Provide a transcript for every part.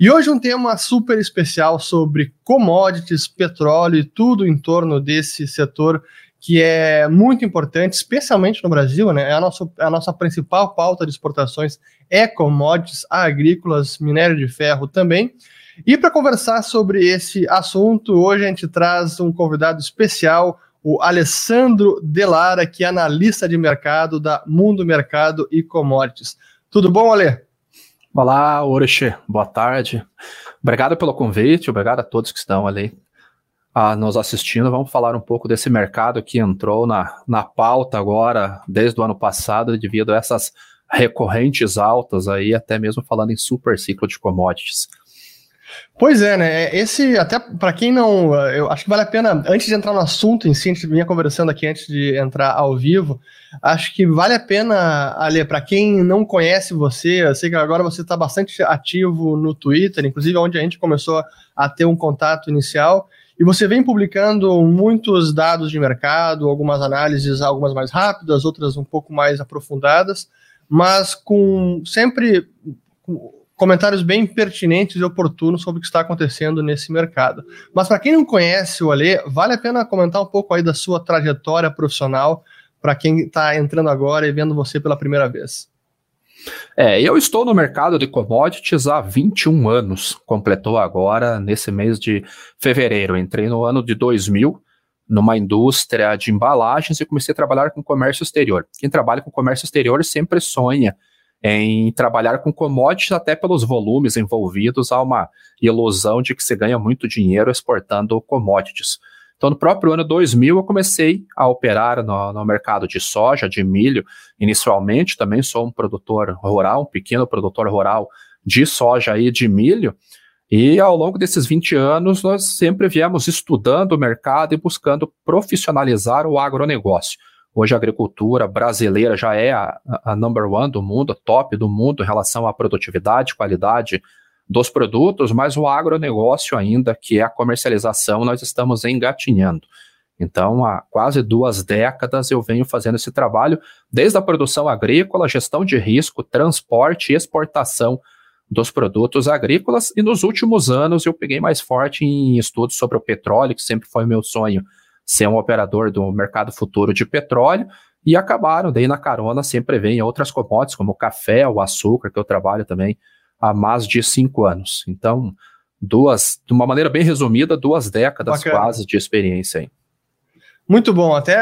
E hoje um tema super especial sobre commodities, petróleo e tudo em torno desse setor que é muito importante, especialmente no Brasil, né? É a nossa, é a nossa principal pauta de exportações é commodities agrícolas, minério de ferro também. E para conversar sobre esse assunto, hoje a gente traz um convidado especial, o Alessandro Delara, que é analista de mercado da Mundo Mercado e Commodities. Tudo bom, Ale? Olá, Orochi, boa tarde. Obrigado pelo convite, obrigado a todos que estão ali ah, nos assistindo. Vamos falar um pouco desse mercado que entrou na, na pauta agora, desde o ano passado, devido a essas recorrentes altas aí, até mesmo falando em super ciclo de commodities. Pois é, né? Esse, até para quem não. Eu acho que vale a pena, antes de entrar no assunto em si, a gente vinha conversando aqui antes de entrar ao vivo. Acho que vale a pena, Ale, para quem não conhece você, eu sei que agora você está bastante ativo no Twitter, inclusive onde a gente começou a ter um contato inicial. E você vem publicando muitos dados de mercado, algumas análises, algumas mais rápidas, outras um pouco mais aprofundadas, mas com sempre comentários bem pertinentes e oportunos sobre o que está acontecendo nesse mercado. Mas para quem não conhece o Alê, vale a pena comentar um pouco aí da sua trajetória profissional para quem está entrando agora e vendo você pela primeira vez. É, eu estou no mercado de commodities há 21 anos, completou agora nesse mês de fevereiro. Entrei no ano de 2000 numa indústria de embalagens e comecei a trabalhar com comércio exterior. Quem trabalha com comércio exterior sempre sonha em trabalhar com commodities, até pelos volumes envolvidos, há uma ilusão de que se ganha muito dinheiro exportando commodities. Então, no próprio ano 2000, eu comecei a operar no, no, mercado de soja, de milho. Inicialmente, também sou um produtor rural, um pequeno produtor rural de soja e de milho. E ao longo desses 20 anos, nós sempre viemos estudando o mercado e buscando profissionalizar o agronegócio. Hoje a agricultura brasileira já é a, a number one do mundo, a top do mundo em relação à produtividade, qualidade dos produtos, mas o agronegócio ainda, que é a comercialização, nós estamos engatinhando. Então, há quase duas décadas eu venho fazendo esse trabalho, desde a produção agrícola, gestão de risco, transporte e exportação dos produtos agrícolas, e nos últimos anos eu peguei mais forte em estudos sobre o petróleo, que sempre foi meu sonho ser um operador do mercado futuro de petróleo, e acabaram, daí na carona sempre vem outras commodities, como o café, o açúcar, que eu trabalho também há mais de cinco anos. Então, duas, de uma maneira bem resumida, duas décadas Bacana. quase de experiência aí. Muito bom. Até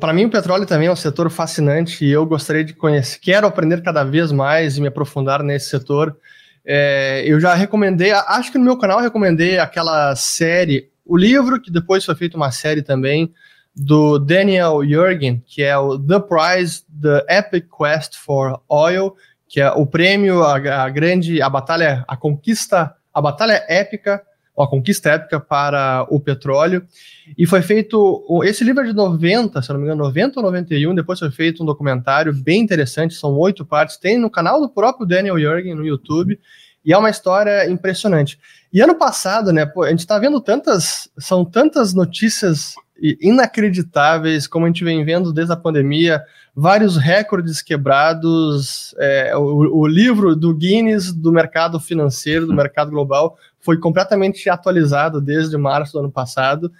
para mim o petróleo também é um setor fascinante e eu gostaria de conhecer, quero aprender cada vez mais e me aprofundar nesse setor. É, eu já recomendei, acho que no meu canal eu recomendei aquela série o livro, que depois foi feito uma série também, do Daniel Jurgen, que é o The Prize, The Epic Quest for Oil, que é o prêmio, a, a grande, a batalha, a conquista, a batalha épica, a conquista épica para o petróleo. E foi feito, esse livro é de 90, se não me engano, 90 ou 91, depois foi feito um documentário bem interessante, são oito partes, tem no canal do próprio Daniel Jurgen no YouTube, e é uma história impressionante. E ano passado, né, pô, a gente está vendo tantas, são tantas notícias inacreditáveis, como a gente vem vendo desde a pandemia, vários recordes quebrados. É, o, o, livro do Guinness do mercado financeiro, do mercado global, foi completamente atualizado desde março do ano passado.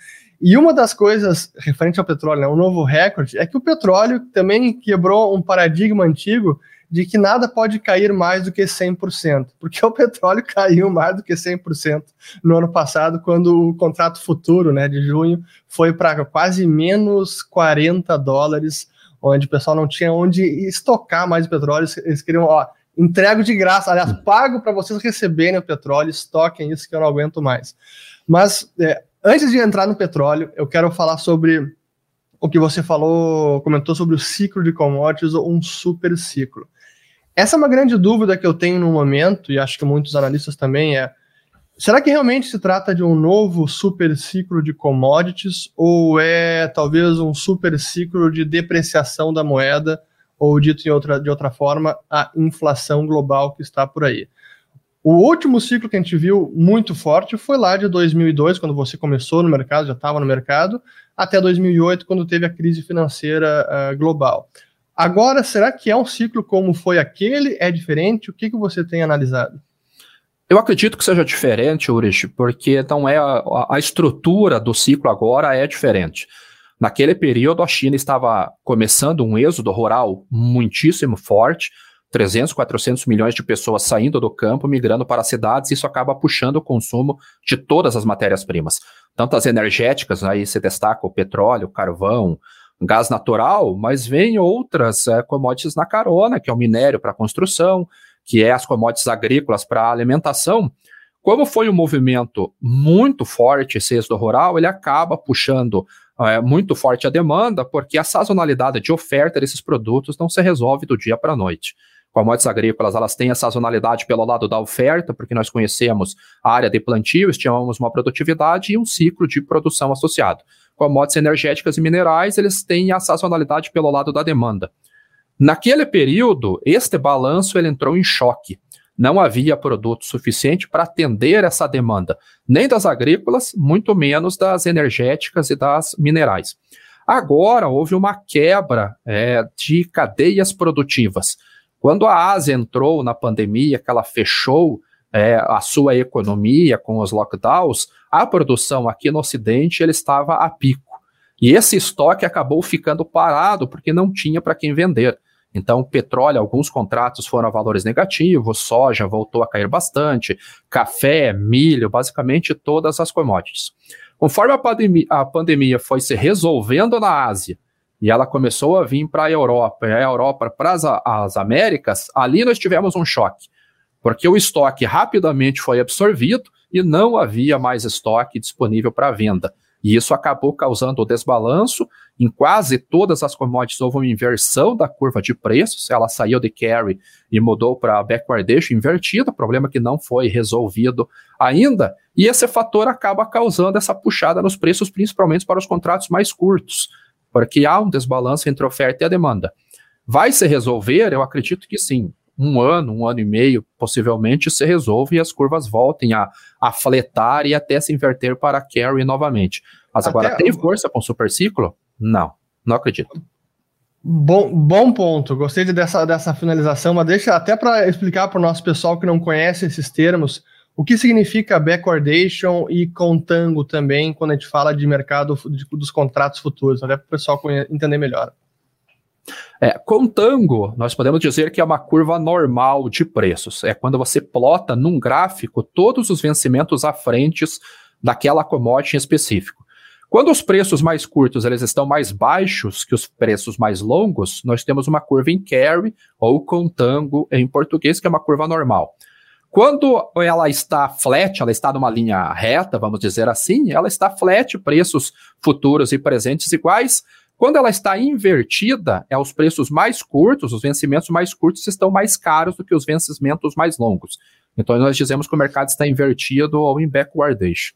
E uma das coisas referente ao petróleo, né, um novo recorde, é que o petróleo também quebrou um paradigma antigo de que nada pode cair mais do que 100%, porque o petróleo caiu mais do que 100% no ano passado, quando o contrato futuro né, de junho foi para quase menos 40 dólares, onde o pessoal não tinha onde estocar mais petróleo, eles queriam, ó, entrego de graça, aliás, pago para vocês receberem o petróleo, estoquem isso que eu não aguento mais. Mas, é, antes de entrar no petróleo, eu quero falar sobre o que você falou, comentou sobre o ciclo de commodities, ou um super ciclo. Essa é uma grande dúvida que eu tenho no momento, e acho que muitos analistas também é: será que realmente se trata de um novo super ciclo de commodities, ou é talvez um super ciclo de depreciação da moeda, ou dito em outra, de outra forma, a inflação global que está por aí? O último ciclo que a gente viu muito forte foi lá de 2002, quando você começou no mercado, já estava no mercado, até 2008, quando teve a crise financeira uh, global. Agora, será que é um ciclo como foi aquele? É diferente? O que, que você tem analisado? Eu acredito que seja diferente, Urich, porque não é a, a, estrutura do ciclo agora é diferente. Naquele período, a China estava começando um êxodo rural muitíssimo forte, 300, 400 milhões de pessoas saindo do campo, migrando para as cidades, isso acaba puxando o consumo de todas as matérias-primas. Tanto as energéticas, aí se destaca o petróleo, o carvão, gás natural, mas vem outras é, commodities na carona, que é o minério para construção, que é as commodities agrícolas para alimentação, como foi um movimento muito forte esse êxodo rural, ele acaba puxando é, muito forte a demanda, porque a sazonalidade de oferta desses produtos não se resolve do dia para a noite. Commodities agrícolas, elas têm a sazonalidade pelo lado da oferta, porque nós conhecemos a área de plantio, estimamos uma produtividade e um ciclo de produção associado. Commodities energéticas e minerais, eles têm a sazonalidade pelo lado da demanda. Naquele período, este balanço ele entrou em choque. Não havia produto suficiente para atender essa demanda, nem das agrícolas, muito menos das energéticas e das minerais. Agora houve uma quebra é, de cadeias produtivas. Quando a Ásia entrou na pandemia, que ela fechou é, a sua economia com os lockdowns, a produção aqui no Ocidente ele estava a pico. E esse estoque acabou ficando parado porque não tinha para quem vender. Então, petróleo, alguns contratos foram a valores negativos, soja voltou a cair bastante, café, milho, basicamente todas as commodities. Conforme a, pandemia, a pandemia foi se resolvendo na Ásia e ela começou a vir para a Europa, e a Europa para as Américas, ali nós tivemos um choque, porque o estoque rapidamente foi absorvido e não havia mais estoque disponível para venda. E isso acabou causando o desbalanço. Em quase todas as commodities houve uma inversão da curva de preços. Ela saiu de carry e mudou para backwardation invertida, problema que não foi resolvido ainda. E esse fator acaba causando essa puxada nos preços, principalmente para os contratos mais curtos, porque há um desbalanço entre oferta e a demanda. Vai se resolver? Eu acredito que sim um ano, um ano e meio, possivelmente se resolve e as curvas voltem a, a fletar e até se inverter para carry novamente. Mas até agora, tem força com o super ciclo? Não, não acredito. Bom, bom ponto, gostei dessa, dessa finalização, mas deixa até para explicar para o nosso pessoal que não conhece esses termos, o que significa backwardation e contango também, quando a gente fala de mercado de, dos contratos futuros, até para o pessoal entender melhor. É, contango, nós podemos dizer que é uma curva normal de preços. É quando você plota num gráfico todos os vencimentos à frente daquela commodity em específico. Quando os preços mais curtos eles estão mais baixos que os preços mais longos, nós temos uma curva em carry ou contango em português, que é uma curva normal. Quando ela está flat, ela está numa linha reta, vamos dizer assim, ela está flat, preços futuros e presentes iguais, quando ela está invertida, é os preços mais curtos, os vencimentos mais curtos estão mais caros do que os vencimentos mais longos. Então nós dizemos que o mercado está invertido ou em backwardation.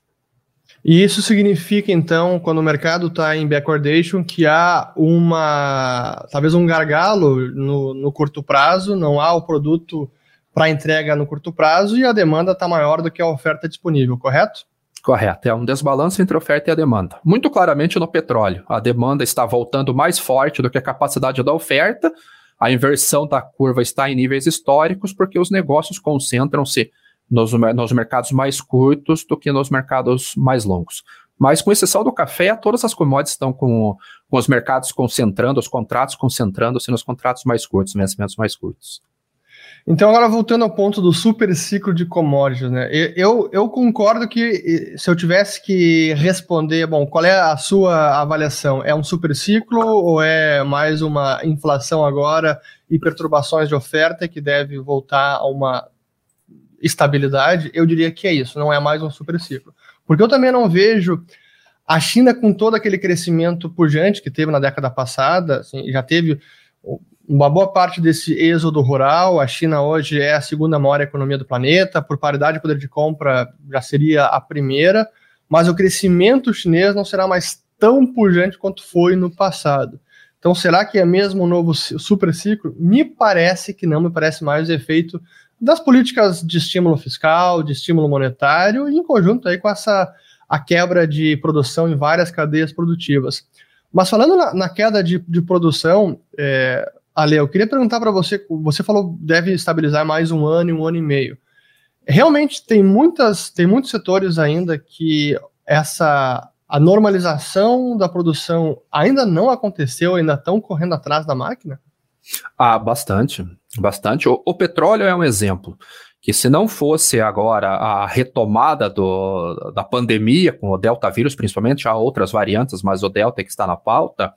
E isso significa, então, quando o mercado está em backwardation, que há uma, talvez um gargalo no, no curto prazo, não há o produto para entrega no curto prazo e a demanda está maior do que a oferta disponível, correto? Correto, é um desbalanço entre oferta e a demanda. Muito claramente no petróleo, a demanda está voltando mais forte do que a capacidade da oferta, a inversão da curva está em níveis históricos porque os negócios concentram-se nos, nos mercados mais curtos do que nos mercados mais longos. Mas com exceção do café, todas as commodities estão com, com os mercados concentrando, os contratos concentrando-se nos contratos mais curtos, vencimentos mais curtos. Então, agora voltando ao ponto do super ciclo de commodities, né? Eu, eu concordo que se eu tivesse que responder, bom, qual é a sua avaliação? É um super ciclo ou é mais uma inflação agora e perturbações de oferta que deve voltar a uma estabilidade? Eu diria que é isso, não é mais um super ciclo. Porque eu também não vejo a China com todo aquele crescimento pujante que teve na década passada, assim, já teve uma boa parte desse êxodo rural, a China hoje é a segunda maior economia do planeta, por paridade de poder de compra já seria a primeira, mas o crescimento chinês não será mais tão pujante quanto foi no passado. Então, será que é mesmo um novo super ciclo? Me parece que não, me parece mais o efeito das políticas de estímulo fiscal, de estímulo monetário, em conjunto aí com essa a quebra de produção em várias cadeias produtivas. Mas falando na, na queda de, de produção, é, Ale, eu queria perguntar para você, você falou deve estabilizar mais um ano um ano e meio. realmente tem muitas, tem muitos setores ainda que essa a normalização da produção ainda não aconteceu, ainda estão correndo atrás da máquina? Ah, bastante, bastante. O, o, petróleo é um exemplo que se não fosse agora a retomada do, da pandemia com o delta vírus, principalmente há outras variantes, mas o delta que está na pauta,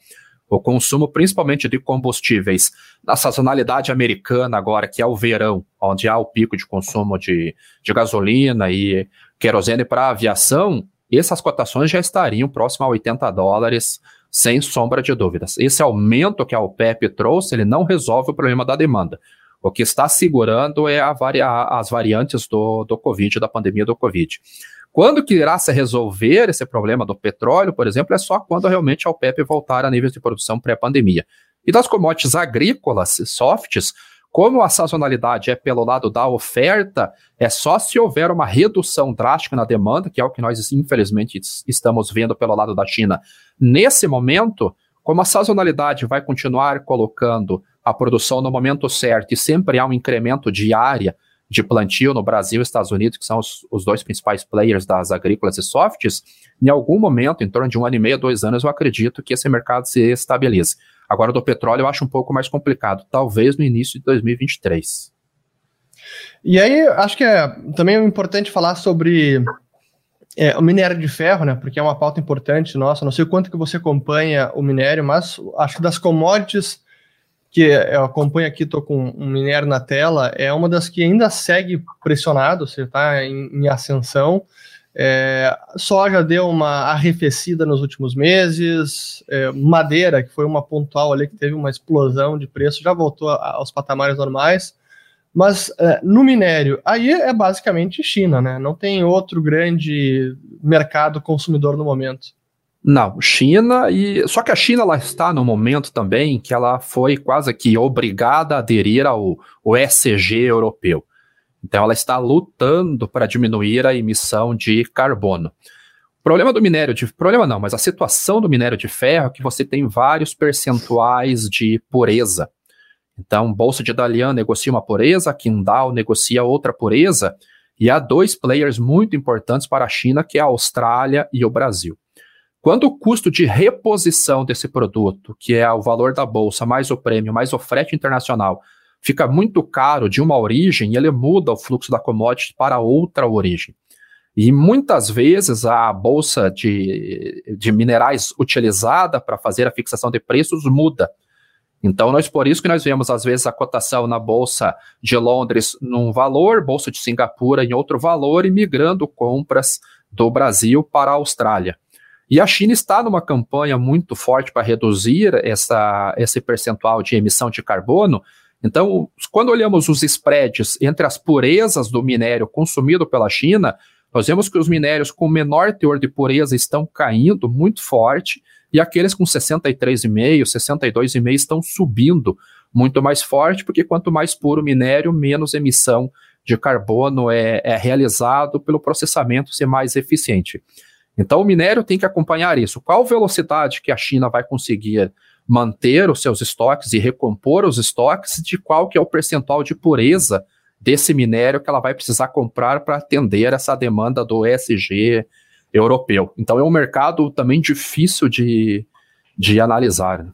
o consumo principalmente de combustíveis na sazonalidade americana agora, que é o verão, onde há o pico de consumo de, de gasolina e querosene para aviação, essas cotações já estariam próximo a 80 dólares, sem sombra de dúvidas. Esse aumento que a OPEP trouxe, ele não resolve o problema da demanda. O que está segurando é vari as variantes do, do Covid, da pandemia do Covid. Quando que irá se resolver esse problema do petróleo, por exemplo, é só quando realmente a OPEP voltar a níveis de produção pré-pandemia. E das commodities agrícolas, softs, como a sazonalidade é pelo lado da oferta, é só se houver uma redução drástica na demanda, que é o que nós infelizmente estamos vendo pelo lado da China. Nesse momento, como a sazonalidade vai continuar colocando a produção no momento certo e sempre há um incremento de área de plantio no Brasil e Estados Unidos, que são os, os, dois principais players das agrícolas e softs, em algum momento, em torno de um ano e meio, dois anos, eu acredito que esse mercado se estabilize. Agora, do petróleo eu acho um pouco mais complicado, talvez no início de 2023. E aí, acho que é também é importante falar sobre é, o minério de ferro, né? Porque é uma pauta importante nossa. Não sei o quanto que você acompanha o minério, mas acho que das commodities que eu acompanho aqui, estou com um minério na tela, é uma das que ainda segue pressionado, você está em, em, ascensão. É, soja deu uma arrefecida nos últimos meses, é, madeira, que foi uma pontual ali que teve uma explosão de preço, já voltou a, aos patamares normais. Mas é, no minério, aí é basicamente China, né? Não tem outro grande mercado consumidor no momento. Não, China e só que a China ela está no momento também que ela foi quase que obrigada a aderir ao, ao ESG europeu. Então ela está lutando para diminuir a emissão de carbono. O problema do minério de problema não, mas a situação do minério de ferro é que você tem vários percentuais de pureza. Então, Bolsa de Dalian negocia uma pureza, Qingdao negocia outra pureza, e há dois players muito importantes para a China, que é a Austrália e o Brasil. Quando o custo de reposição desse produto, que é o valor da bolsa, mais o prêmio, mais o frete internacional, fica muito caro de uma origem, ele muda o fluxo da commodity para outra origem. E muitas vezes a bolsa de, de minerais utilizada para fazer a fixação de preços muda. Então, nós por isso que nós vemos, às vezes, a cotação na Bolsa de Londres num valor, Bolsa de Singapura em outro valor, e migrando compras do Brasil para a Austrália. E a China está numa campanha muito forte para reduzir essa, esse percentual de emissão de carbono. Então, quando olhamos os spreads entre as purezas do minério consumido pela China, nós vemos que os minérios com menor teor de pureza estão caindo muito forte e aqueles com 63,5, 62,5 estão subindo muito mais forte, porque quanto mais puro o minério, menos emissão de carbono é, é realizado pelo processamento ser mais eficiente. Então o minério tem que acompanhar isso. Qual velocidade que a China vai conseguir manter os seus estoques e recompor os estoques, de qual que é o percentual de pureza desse minério que ela vai precisar comprar para atender essa demanda do ESG europeu. Então é um mercado também difícil de, de analisar. Né?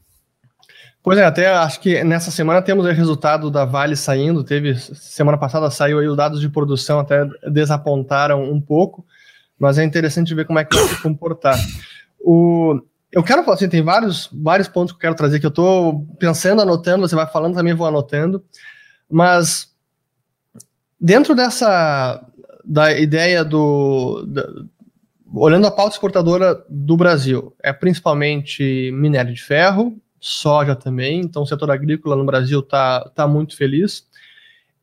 Pois é, até acho que nessa semana temos o resultado da Vale saindo, teve semana passada saiu aí os dados de produção até desapontaram um pouco mas é interessante ver como é que vai se comportar. O, eu quero falar assim, tem vários, vários pontos que eu quero trazer que eu estou pensando, anotando, você vai falando, também vou anotando, mas dentro dessa da ideia do da, olhando a pauta exportadora do Brasil, é principalmente minério de ferro, soja também, então o setor agrícola no Brasil está tá muito feliz.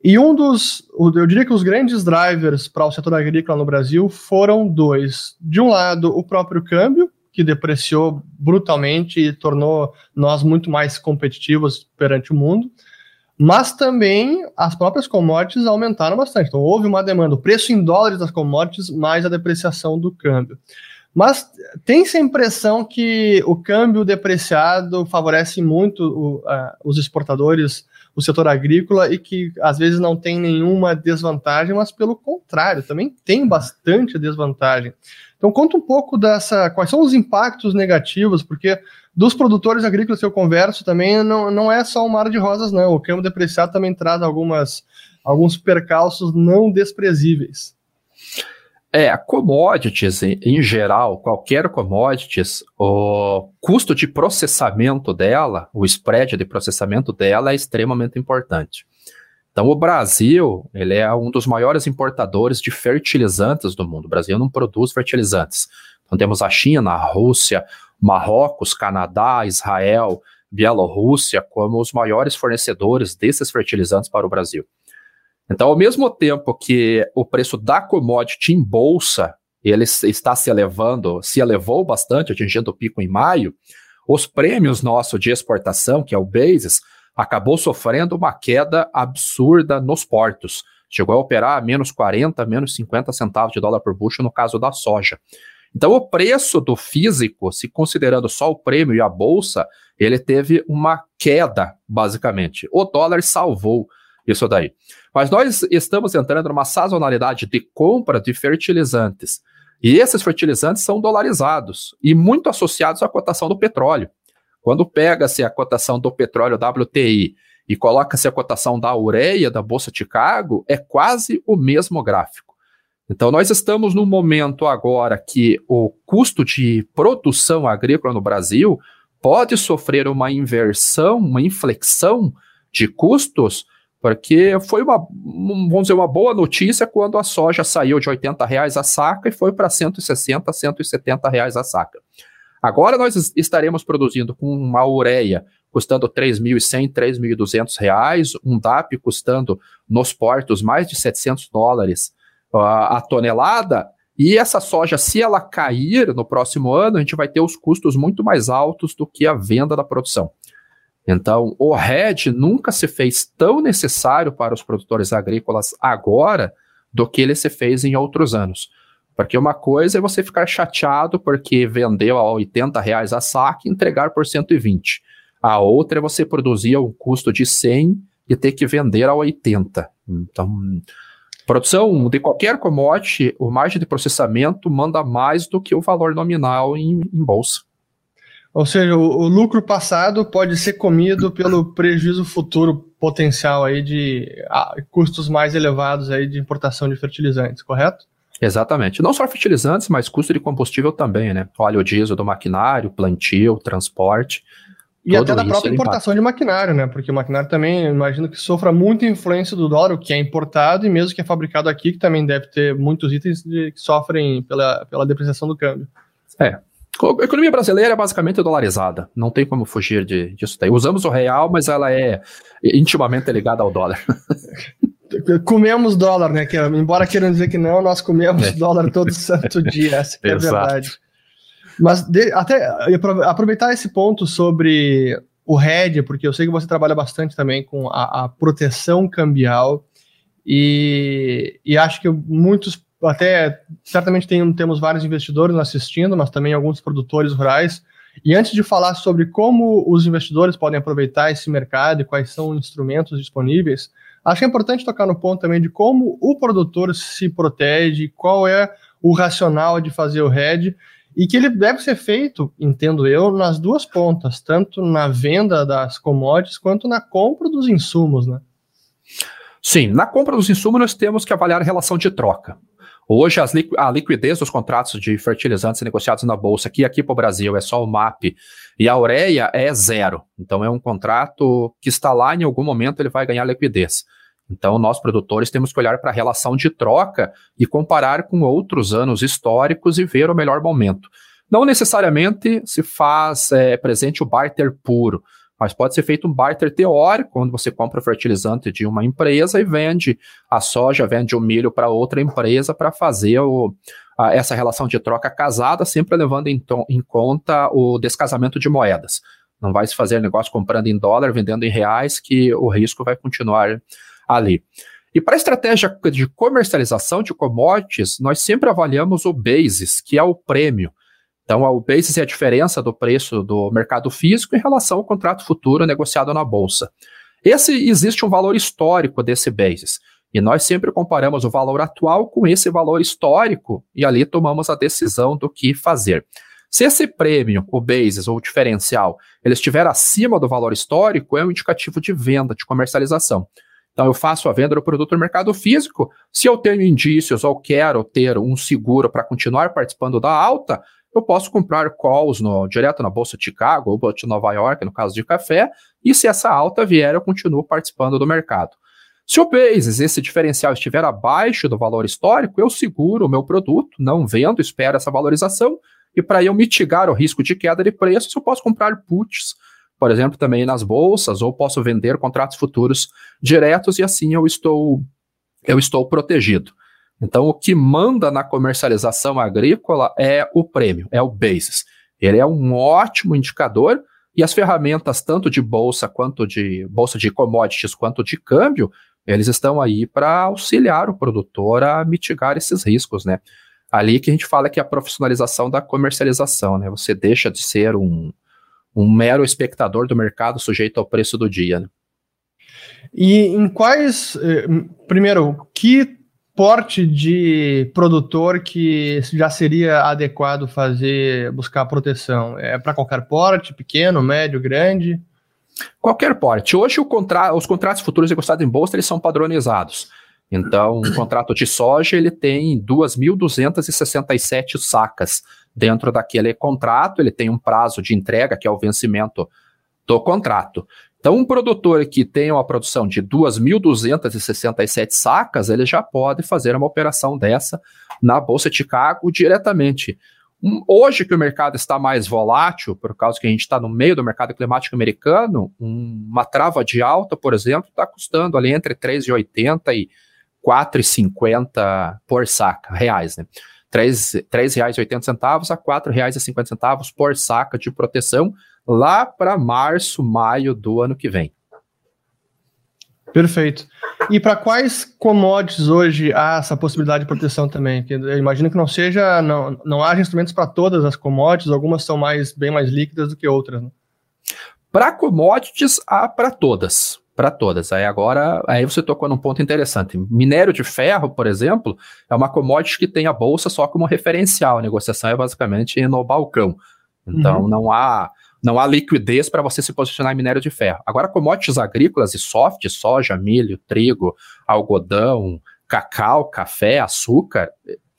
E um dos, eu diria que os grandes drivers para o setor agrícola no Brasil foram dois. De um lado, o próprio câmbio, que depreciou brutalmente e tornou nós muito mais competitivos perante o mundo, mas também as próprias commodities aumentaram bastante. Então houve uma demanda, o preço em dólares das commodities mais a depreciação do câmbio. Mas tem-se a impressão que o câmbio depreciado favorece muito uh, os exportadores, o setor agrícola, e que às vezes não tem nenhuma desvantagem, mas pelo contrário, também tem bastante desvantagem. Então conta um pouco dessa, quais são os impactos negativos, porque dos produtores agrícolas que eu converso também não, não é só um mar de rosas, não. O câmbio depreciado também traz algumas, alguns percalços não desprezíveis. É, commodities em, geral, qualquer commodities, o custo de processamento dela, o spread de processamento dela é extremamente importante. Então, o Brasil, ele é um dos maiores importadores de fertilizantes do mundo. O Brasil não produz fertilizantes. Então, temos a China, a Rússia, Marrocos, Canadá, Israel, Bielorrússia como os maiores fornecedores desses fertilizantes para o Brasil. Então, ao mesmo tempo que o preço da commodity em bolsa ele está se elevando, se elevou bastante, atingindo o pico em maio, os prêmios nossos de exportação, que é o Basis, acabou sofrendo uma queda absurda nos portos. Chegou a operar a menos 40, menos 50 centavos de dólar por bushel no caso da soja. Então, o preço do físico, se considerando só o prêmio e a bolsa, ele teve uma queda, basicamente. O dólar salvou isso daí. Mas nós estamos entrando numa sazonalidade de compra de fertilizantes. E esses fertilizantes são dolarizados e muito associados à cotação do petróleo. Quando pega-se a cotação do petróleo WTI e coloca-se a cotação da ureia da Bolsa Chicago, é quase o mesmo gráfico. Então, nós estamos num momento agora que o custo de produção agrícola no Brasil pode sofrer uma inversão, uma inflexão de custos porque foi uma, vamos dizer, uma boa notícia quando a soja saiu de 80 reais a saca e foi para 160, 170 reais a saca. Agora nós estaremos produzindo com uma ureia custando 3.100, 3.200 reais, um DAP custando nos portos mais de 700 dólares uh, a tonelada, e essa soja, se ela cair no próximo ano, a gente vai ter os custos muito mais altos do que a venda da produção. Então, o RED nunca se fez tão necessário para os produtores agrícolas agora do que ele se fez em outros anos. Porque uma coisa é você ficar chateado porque vendeu a 80 reais a saca e entregar por 120. A outra é você produzir a um custo de 100 e ter que vender a 80. Então, produção de qualquer commodity, o margem de processamento manda mais do que o valor nominal em, em bolsa. Ou seja, o, o, lucro passado pode ser comido pelo prejuízo futuro potencial aí de ah, custos mais elevados aí de importação de fertilizantes, correto? Exatamente. Não só fertilizantes, mas custo de combustível também, né? Óleo diesel do maquinário, plantio, transporte. E até da própria importação de maquinário, né? Porque o maquinário também, imagino que sofra muita influência do dólar, o que é importado e mesmo que é fabricado aqui, que também deve ter muitos itens de, que sofrem pela, pela depreciação do câmbio. É, a economia brasileira é basicamente dolarizada, não tem como fugir de, disso daí. Usamos o real, mas ela é intimamente ligada ao dólar. comemos dólar, né? Que, embora queiram dizer que não, nós comemos é. dólar todo santo dia, essa é a verdade. Mas de, até aproveitar esse ponto sobre o RED, porque eu sei que você trabalha bastante também com a, a proteção cambial, e, e acho que muitos até certamente tem, temos vários investidores assistindo, mas também alguns produtores rurais. E antes de falar sobre como os investidores podem aproveitar esse mercado e quais são os instrumentos disponíveis, acho é importante tocar no ponto também de como o produtor se protege, qual é o racional de fazer o hedge e que ele deve ser feito, entendo eu, nas duas pontas, tanto na venda das commodities quanto na compra dos insumos, né? Sim, na compra dos insumos nós temos que avaliar a relação de troca. Hoje, liqu a liquidez dos contratos de fertilizantes negociados na Bolsa, que aqui para o Brasil é só o MAP, e a ureia é zero. Então, é um contrato que está lá, em algum momento ele vai ganhar liquidez. Então, nós produtores temos que olhar para a relação de troca e comparar com outros anos históricos e ver o melhor momento. Não necessariamente se faz é, presente o barter puro mas pode ser feito um barter teórico, onde você compra o fertilizante de uma empresa e vende a soja, vende o milho para outra empresa para fazer o, a, essa relação de troca casada, sempre levando em, em, conta o descasamento de moedas. Não vai se fazer negócio comprando em dólar, vendendo em reais, que o risco vai continuar ali. E para a estratégia de comercialização de commodities, nós sempre avaliamos o basis, que é o prêmio. Então, o basis é a diferença do preço do mercado físico em relação ao contrato futuro negociado na bolsa. Esse existe um valor histórico desse basis. E nós sempre comparamos o valor atual com esse valor histórico e ali tomamos a decisão do que fazer. Se esse prêmio, o basis ou o diferencial, ele estiver acima do valor histórico, é um indicativo de venda, de comercialização. Então, eu faço a venda do produto no mercado físico. Se eu tenho indícios ou quero ter um seguro para continuar participando da alta, eu posso comprar calls no, direto na Bolsa de Chicago ou de Nova York, no caso de café, e se essa alta vier, eu continuo participando do mercado. Se o basis, esse diferencial, estiver abaixo do valor histórico, eu seguro o meu produto, não vendo, espero essa valorização, e para eu mitigar o risco de queda de preços, eu posso comprar puts, por exemplo, também nas bolsas, ou posso vender contratos futuros diretos e assim eu estou eu estou protegido. Então, o que manda na comercialização agrícola é o prêmio, é o basis. Ele é um ótimo indicador e as ferramentas, tanto de bolsa quanto de bolsa de commodities quanto de câmbio, eles estão aí para auxiliar o produtor a mitigar esses riscos, né? ali que a gente fala que é a profissionalização da comercialização, né? Você deixa de ser um, um mero espectador do mercado sujeito ao preço do dia. Né? E em quais, eh, primeiro, que porte de produtor que já seria adequado fazer, buscar proteção? É para qualquer porte, pequeno, médio, grande? Qualquer porte. Hoje contra os contratos futuros negociados em bolsa eles são padronizados. Então, um contrato de soja ele tem 2.267 sacas dentro daquele contrato, ele tem um prazo de entrega, que é o vencimento do contrato. Então, um produtor que tem uma produção de 2.267 sacas, ele já pode fazer uma operação dessa na Bolsa de Chicago diretamente. Um, hoje que o mercado está mais volátil, por causa que a gente está no meio do mercado climático americano, um, uma trava de alta, por exemplo, está custando ali entre 3,80 e 4,50 por saca, reais, né? R$ 3,80 a R$ 4,50 por saca de proteção lá para março, maio do ano que vem. Perfeito. E para quais commodities hoje há essa possibilidade de proteção também? Porque eu imagino que não seja, não, não haja instrumentos para todas as commodities, algumas são mais bem mais líquidas do que outras. Né? Para commodities há para todas para todas. Aí agora, aí você tocou num ponto interessante. Minério de ferro, por exemplo, é uma commodity que tem a bolsa só como referencial. A negociação é basicamente no balcão. Então uhum. não há não há liquidez para você se posicionar em minério de ferro. Agora, commodities agrícolas e soft, soja, milho, trigo, algodão, cacau, café, açúcar,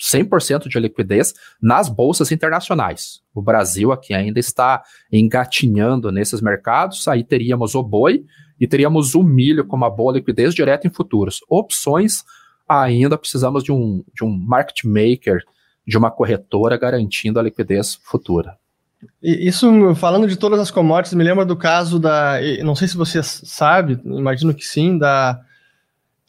100% de liquidez nas bolsas internacionais. O Brasil aqui ainda está engatinhando nesses mercados, aí teríamos o boi, e teríamos o milho com uma boa liquidez direta em futuros. Opções, ainda precisamos de um, de um market maker, de uma corretora garantindo a liquidez futura. Isso, falando de todas as commodities, me lembra do caso da. Não sei se você sabe, imagino que sim, da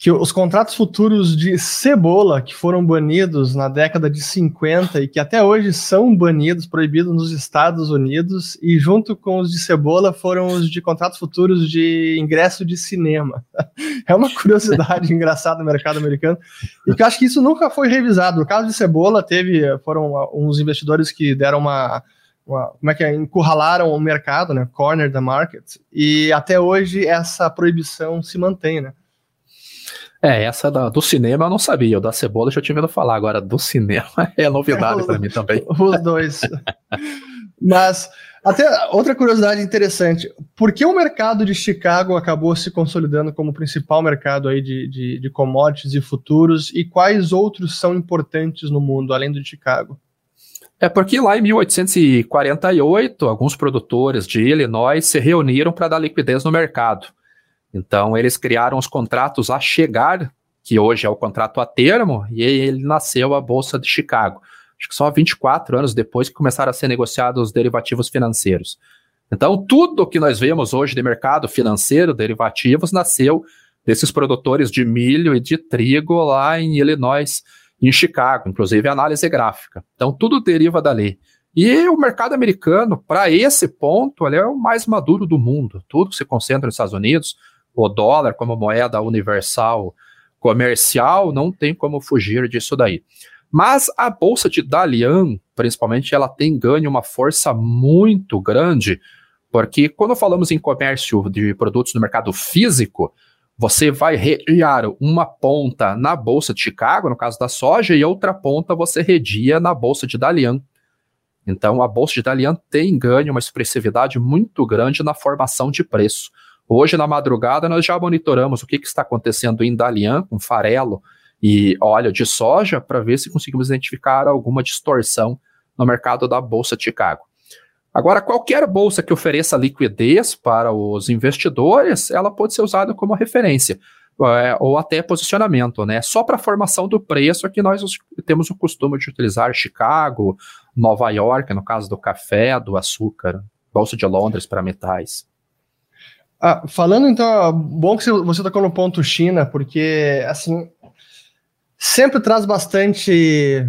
que os contratos futuros de cebola que foram banidos na década de 50 e que até hoje são banidos, proibidos nos Estados Unidos, e junto com os de cebola foram os de contratos futuros de ingresso de cinema. É uma curiosidade engraçada no mercado americano, e que eu acho que isso nunca foi revisado. No caso de cebola, teve, foram uns investidores que deram uma, como é que é, encurralaram o mercado, né, corner the market, e até hoje essa proibição se mantém, né. É, essa da, do cinema eu não sabia, o da cebola eu já tinha ouvido falar, agora do cinema é novidade para mim também. Os dois. Mas, até outra curiosidade interessante, por que o mercado de Chicago acabou se consolidando como principal mercado aí de, de, de commodities e futuros, e quais outros são importantes no mundo, além do de Chicago? É porque lá em 1848, alguns produtores de Illinois se reuniram para dar liquidez no mercado. Então, eles criaram os contratos a chegar, que hoje é o contrato a termo, e ele nasceu a Bolsa de Chicago. Acho que só 24 anos depois que começaram a ser negociados os derivativos financeiros. Então, tudo que nós vemos hoje de mercado financeiro, derivativos, nasceu desses produtores de milho e de trigo lá em Illinois, em Chicago, inclusive análise gráfica. Então, tudo deriva dali. E o mercado americano, para esse ponto, ele é o mais maduro do mundo. Tudo se concentra nos Estados Unidos, o dólar como moeda universal comercial, não tem como fugir disso daí. Mas a bolsa de Dalian, principalmente, ela tem ganho uma força muito grande, porque quando falamos em comércio de produtos no mercado físico, você vai rediar uma ponta na bolsa de Chicago, no caso da soja, e outra ponta você redia na bolsa de Dalian. Então, a bolsa de Dalian tem ganho uma expressividade muito grande na formação de preço. Hoje, na madrugada, nós já monitoramos o que, que está acontecendo em Dalian, com farelo e óleo de soja, para ver se conseguimos identificar alguma distorção no mercado da bolsa de Chicago. Agora, qualquer bolsa que ofereça liquidez para os investidores, ela pode ser usada como referência. É, ou até posicionamento, né? Só para formação do preço é que nós temos o costume de utilizar Chicago, Nova York, no caso do café, do açúcar, Bolsa de Londres para metais. Ah, falando então, bom que você tocou no ponto China, porque assim sempre traz bastante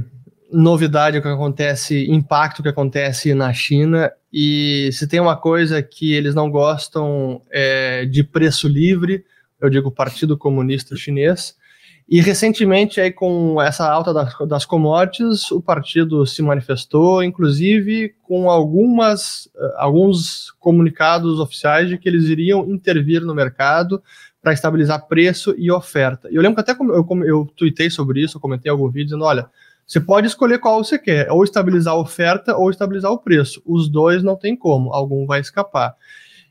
novidade o que acontece, impacto que acontece na China. E se tem uma coisa que eles não gostam é de preço livre, eu digo Partido Comunista Chinês. E recentemente, aí, com essa alta das, das commodities, o partido se manifestou, inclusive com algumas, alguns comunicados oficiais de que eles iriam intervir no mercado para estabilizar preço e oferta. E eu lembro que até eu, eu, eu tuitei sobre isso, eu comentei algum vídeo dizendo: olha, você pode escolher qual você quer, ou estabilizar a oferta ou estabilizar o preço. Os dois não tem como, algum vai escapar.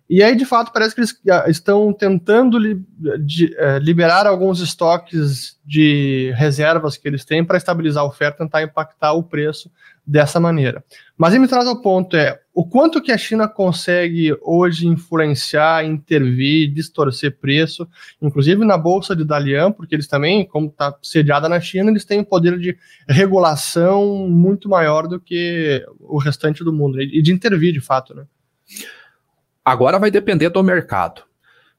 E aí, de fato, parece que eles ah, estão tentando é, liberar alguns estoques de reservas que eles têm para estabilizar a oferta, tentar impactar o preço dessa maneira. Mas ele me traz ao ponto é o quanto que a China consegue hoje influenciar, intervir, distorcer preço, inclusive na bolsa de Dalian, porque eles também, como está sediada na China, eles têm um poder de regulação muito maior do que o restante do mundo e de intervir de fato, né? Agora vai depender do mercado.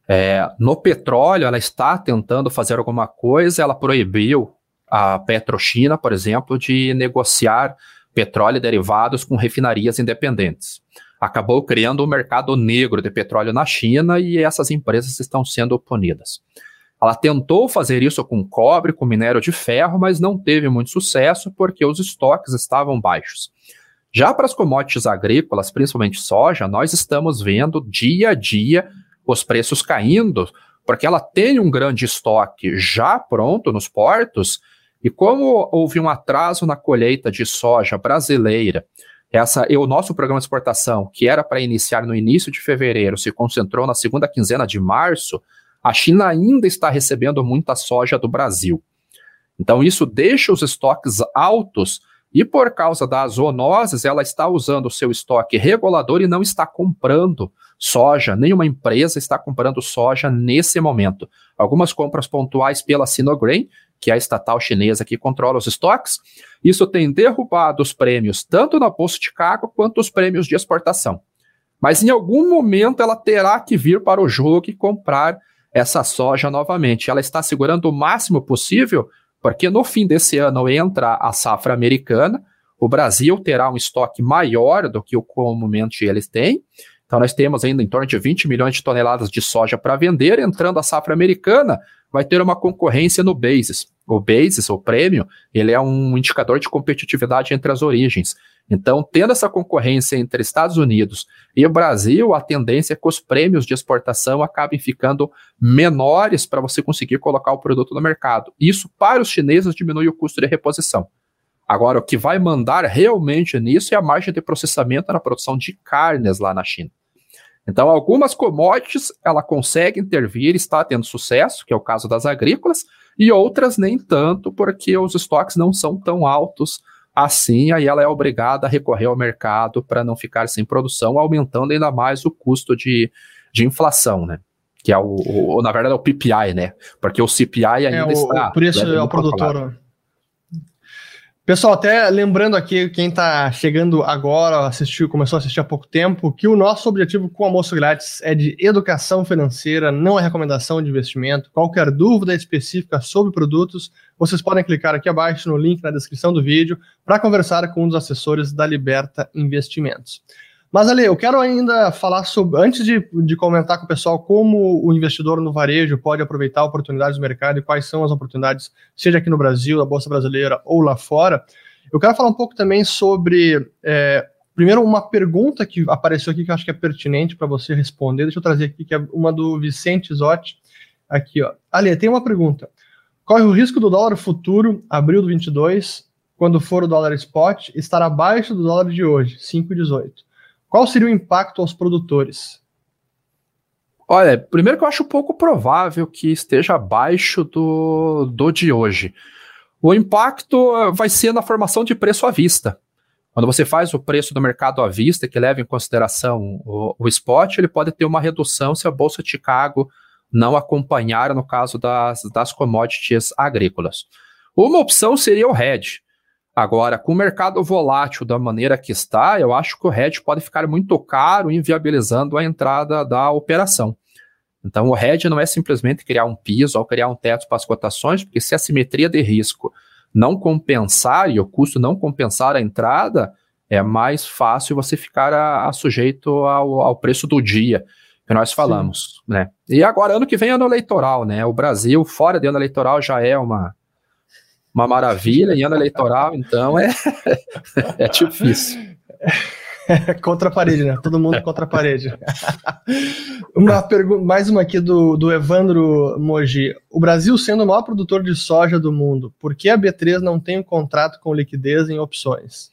É, no petróleo, ela está tentando fazer alguma coisa, ela proibiu a Petrochina, por exemplo, de negociar petróleo e derivados com refinarias independentes. Acabou criando um mercado negro de petróleo na China e essas empresas estão sendo punidas. Ela tentou fazer isso com cobre, com minério de ferro, mas não teve muito sucesso porque os estoques estavam baixos. Já para as commodities agrícolas, principalmente soja, nós estamos vendo dia a dia os preços caindo, porque ela tem um grande estoque já pronto nos portos, e como houve um atraso na colheita de soja brasileira, essa e o nosso programa de exportação, que era para iniciar no início de fevereiro, se concentrou na segunda quinzena de março, a China ainda está recebendo muita soja do Brasil. Então, isso deixa os estoques altos e por causa das zoonoses, ela está usando o seu estoque regulador e não está comprando soja. Nenhuma empresa está comprando soja nesse momento. Algumas compras pontuais pela Sinograin, que é a estatal chinesa que controla os estoques. Isso tem derrubado os prêmios tanto na Bolsa de Chicago quanto os prêmios de exportação. Mas em algum momento ela terá que vir para o jogo e comprar essa soja novamente. Ela está segurando o máximo possível porque no fim desse ano entra a safra americana, o Brasil terá um estoque maior do que o comumente eles têm. Então, nós temos ainda em torno de 20 milhões de toneladas de soja para vender. Entrando a safra americana, vai ter uma concorrência no basis. O basis, o prêmio, ele é um indicador de competitividade entre as origens. Então, tendo essa concorrência entre Estados Unidos e o Brasil, a tendência é que os prêmios de exportação acabem ficando menores para você conseguir colocar o produto no mercado. Isso, para os chineses, diminui o custo de reposição. Agora, o que vai mandar realmente nisso é a margem de processamento na produção de carnes lá na China. Então, algumas commodities ela consegue intervir, está tendo sucesso, que é o caso das agrícolas, e outras nem tanto, porque os estoques não são tão altos Assim, aí ela é obrigada a recorrer ao mercado para não ficar sem produção, aumentando ainda mais o custo de, de inflação, né? Que é o, o na verdade, é o PPI, né? Porque o CPI ainda é, o, está. O preço é o produtor. Pessoal, até lembrando aqui, quem está chegando agora, assistiu, começou a assistir há pouco tempo, que o nosso objetivo com o almoço grátis é de educação financeira, não é recomendação de investimento. Qualquer dúvida específica sobre produtos, vocês podem clicar aqui abaixo no link na descrição do vídeo para conversar com um dos assessores da Liberta Investimentos. Mas, Ale, eu quero ainda falar sobre, antes de, de comentar com o pessoal como o investidor no varejo pode aproveitar oportunidades do mercado e quais são as oportunidades, seja aqui no Brasil, na Bolsa Brasileira ou lá fora, eu quero falar um pouco também sobre, é, primeiro, uma pergunta que apareceu aqui que eu acho que é pertinente para você responder. Deixa eu trazer aqui, que é uma do Vicente Zotti. Aqui, ó. Ale, tem uma pergunta. Corre o risco do dólar futuro, abril do 22, quando for o dólar spot, estar abaixo do dólar de hoje, 5,18. Qual seria o impacto aos produtores? Olha, primeiro que eu acho pouco provável que esteja abaixo do, do de hoje. O impacto eh, vai ser na formação de preço à vista. Quando você faz o preço do mercado à vista, que leva em consideração o, o spot, ele pode ter uma redução se a Bolsa de Chicago não acompanhar, no caso das, das commodities agrícolas. Uma opção seria o hedge. Agora, com o mercado volátil da maneira que está, eu acho que o hedge pode ficar muito caro, inviabilizando a entrada da operação. Então, o hedge não é simplesmente criar um piso ou criar um teto para as cotações, porque se a simetria de risco não compensar e o custo não compensar a entrada, é mais fácil você ficar a, a sujeito ao, ao, preço do dia que nós falamos, Sim. né? E agora, ano que vem ano eleitoral, né? O Brasil, fora de ano eleitoral, já é uma, uma maravilha, em ano eleitoral, então é, é difícil. É, contra a parede, né? Todo mundo contra a parede. uma pergunta, mais uma aqui do, do Evandro Moji. O Brasil sendo o maior produtor de soja do mundo, por que a B3 não tem um contrato com liquidez em opções?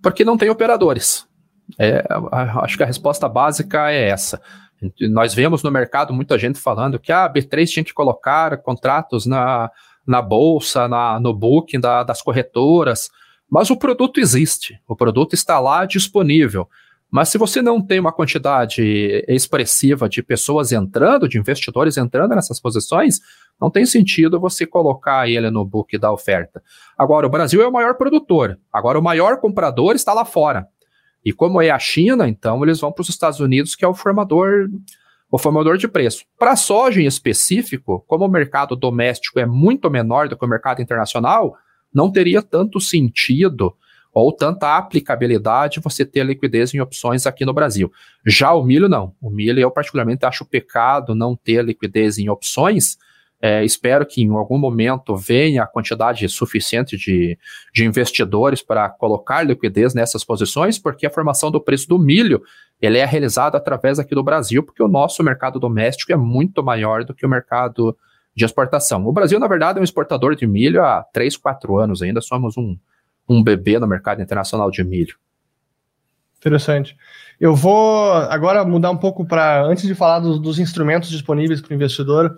Porque não tem operadores. É, acho que a resposta básica é essa. Nós vemos no mercado muita gente falando que a B3 tinha que colocar contratos na, na bolsa, na, no booking da, das corretoras, mas o produto existe, o produto está lá disponível. Mas se você não tem uma quantidade expressiva de pessoas entrando, de investidores entrando nessas posições, não tem sentido você colocar ele no book da oferta. Agora, o Brasil é o maior produtor, agora o maior comprador está lá fora. E como é a China, então eles vão para os Estados Unidos, que é o formador o formador de preço. Para a soja em específico, como o mercado doméstico é muito menor do que o mercado internacional, não teria tanto sentido ou tanta aplicabilidade você ter liquidez em opções aqui no Brasil. Já o milho, não. O milho, eu particularmente acho pecado não ter liquidez em opções, é, espero que em algum momento venha a quantidade suficiente de, de investidores para colocar liquidez nessas posições, porque a formação do preço do milho ele é realizada através aqui do Brasil, porque o nosso mercado doméstico é muito maior do que o mercado de exportação. O Brasil, na verdade, é um exportador de milho há 3, 4 anos ainda, somos um, um bebê no mercado internacional de milho. Interessante. Eu vou agora mudar um pouco para, antes de falar dos, dos instrumentos disponíveis para o investidor,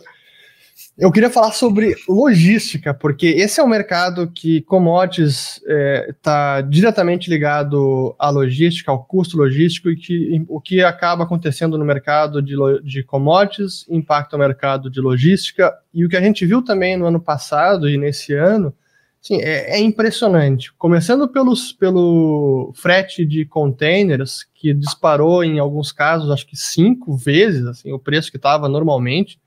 eu queria falar sobre logística, porque esse é um mercado que commodities está é, diretamente ligado à logística, ao custo logístico, e que o que acaba acontecendo no mercado de, de commodities impacta o mercado de logística. E o que a gente viu também no ano passado e nesse ano sim, é, é impressionante. Começando pelos, pelo frete de containers, que disparou em alguns casos, acho que cinco vezes assim, o preço que estava normalmente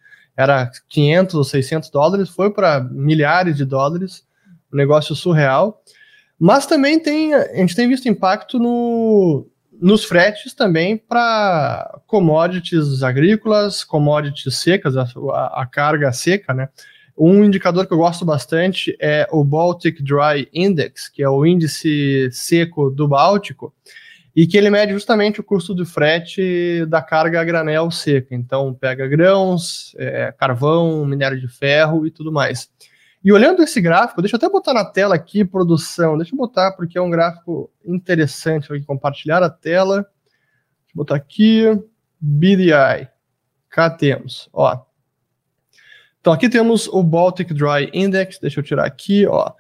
era 500 ou 600 dólares, foi para milhares de dólares, um negócio surreal. Mas também tem, a gente tem visto impacto no, nos fretes também para commodities agrícolas, commodities secas, a, a, carga seca, né? Um indicador que eu gosto bastante é o Baltic Dry Index, que é o índice seco do Báltico, e que ele mede justamente o custo do frete da carga a granel seca. Então, pega grãos, é, carvão, minério de ferro e tudo mais. E olhando esse gráfico, deixa eu até botar na tela aqui, produção. Deixa eu botar, porque é um gráfico interessante. Vou compartilhar a tela. Deixa eu botar aqui. BDI. Cá temos, ó. Então, aqui temos o Baltic Dry Index. Deixa eu tirar aqui, ó.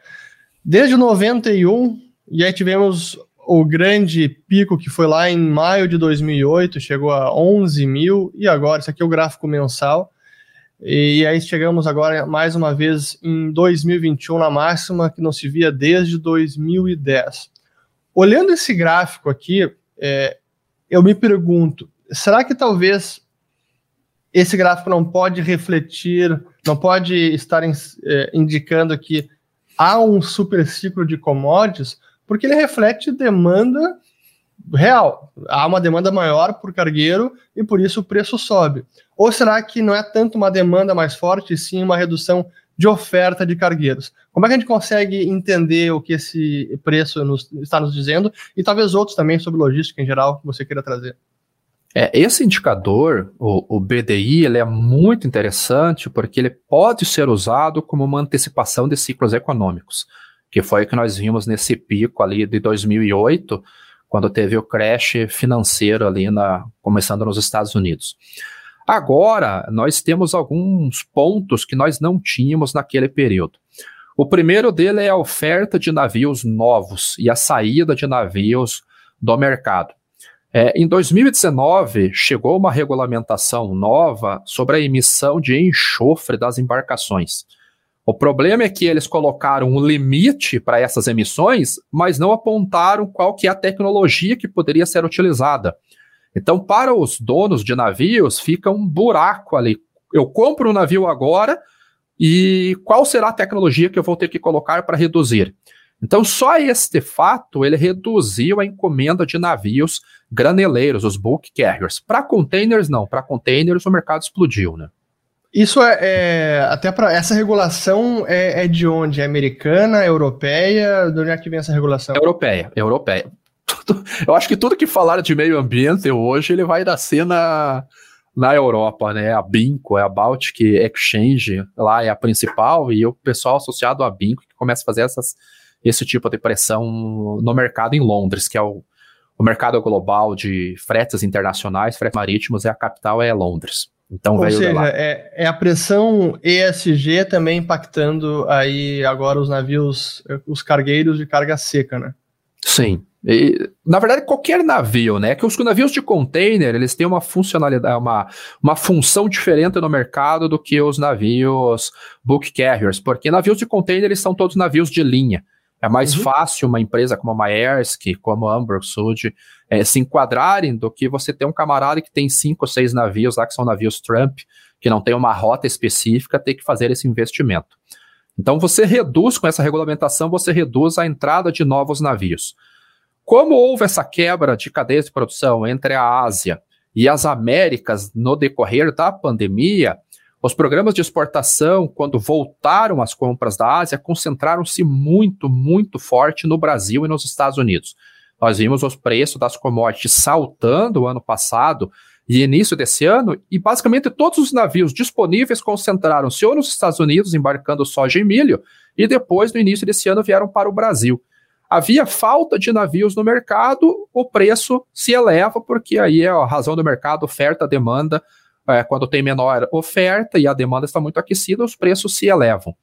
Desde 91, e aí tivemos o grande pico que foi lá em maio de 2008, chegou a 11 mil, e agora, isso aqui é o gráfico mensal, e aí chegamos agora mais uma vez em 2021 na máxima que não se via desde 2010. Olhando esse gráfico aqui, é, eu me pergunto, será que talvez esse gráfico não pode refletir, não pode estar é, indicando que há um super ciclo de commodities, porque ele reflete demanda real. Há uma demanda maior por cargueiro e por isso o preço sobe. Ou será que não é tanto uma demanda mais forte, sim uma redução de oferta de cargueiros? Como é que a gente consegue entender o que esse preço nos, está nos dizendo e talvez outros também sobre logística em geral que você queira trazer? É, esse indicador, o, o, BDI, ele é muito interessante porque ele pode ser usado como uma antecipação de ciclos econômicos, que foi o que nós vimos nesse pico ali de 2008, quando teve o crash financeiro ali na, começando nos Estados Unidos. Agora, nós temos alguns pontos que nós não tínhamos naquele período. O primeiro dele é a oferta de navios novos e a saída de navios do mercado. É, em 2019, chegou uma regulamentação nova sobre a emissão de enxofre das embarcações. O problema é que eles colocaram um limite para essas emissões, mas não apontaram qual que é a tecnologia que poderia ser utilizada. Então, para os donos de navios, fica um buraco ali. Eu compro um navio agora e qual será a tecnologia que eu vou ter que colocar para reduzir? Então, só este fato ele reduziu a encomenda de navios graneleiros, os bulk carriers. Para containers, não. Para containers, o mercado explodiu, né? Isso é, é até para essa regulação é, é, de onde? É americana, europeia? De onde é que vem essa regulação? Europeia, europeia. Eu acho que tudo que falar de meio ambiente hoje ele vai nascer na, na Europa, né? A Binco, é a Baltic Exchange, lá é a principal, e o pessoal associado à Binco que começa a fazer essas, esse tipo de pressão no mercado em Londres, que é o, o mercado global de fretes internacionais, fretes marítimos, é a capital é Londres. Então Ou seja, é, é, a pressão ESG também impactando aí agora os navios, os cargueiros de carga seca, né? Sim. E, na verdade, qualquer navio, né? Que os navios de container eles têm uma funcionalidade, uma, uma função diferente no mercado do que os navios bulk carriers, porque navios de container eles são todos navios de linha. É mais uhum. fácil uma empresa como a Maersk, como a Amber Sud, é, se enquadrarem do que você ter um camarada que tem cinco ou seis navios lá, que são navios Trump, que não tem uma rota específica, ter que fazer esse investimento. Então você reduz, com essa regulamentação, você reduz a entrada de novos navios. Como houve essa quebra de cadeias de produção entre a Ásia e as Américas no decorrer da pandemia, os programas de exportação, quando voltaram as compras da Ásia, concentraram-se muito, muito forte no Brasil e nos Estados Unidos. Nós vimos os preços das commodities saltando o ano passado e início desse ano, e basicamente todos os navios disponíveis concentraram-se ou nos Estados Unidos, embarcando soja e milho, e depois, no início desse ano, vieram para o Brasil. Havia falta de navios no mercado, o preço se eleva, porque aí é a razão do mercado, oferta, demanda, é, quando tem menor oferta e a demanda está muito aquecida, os preços se elevam.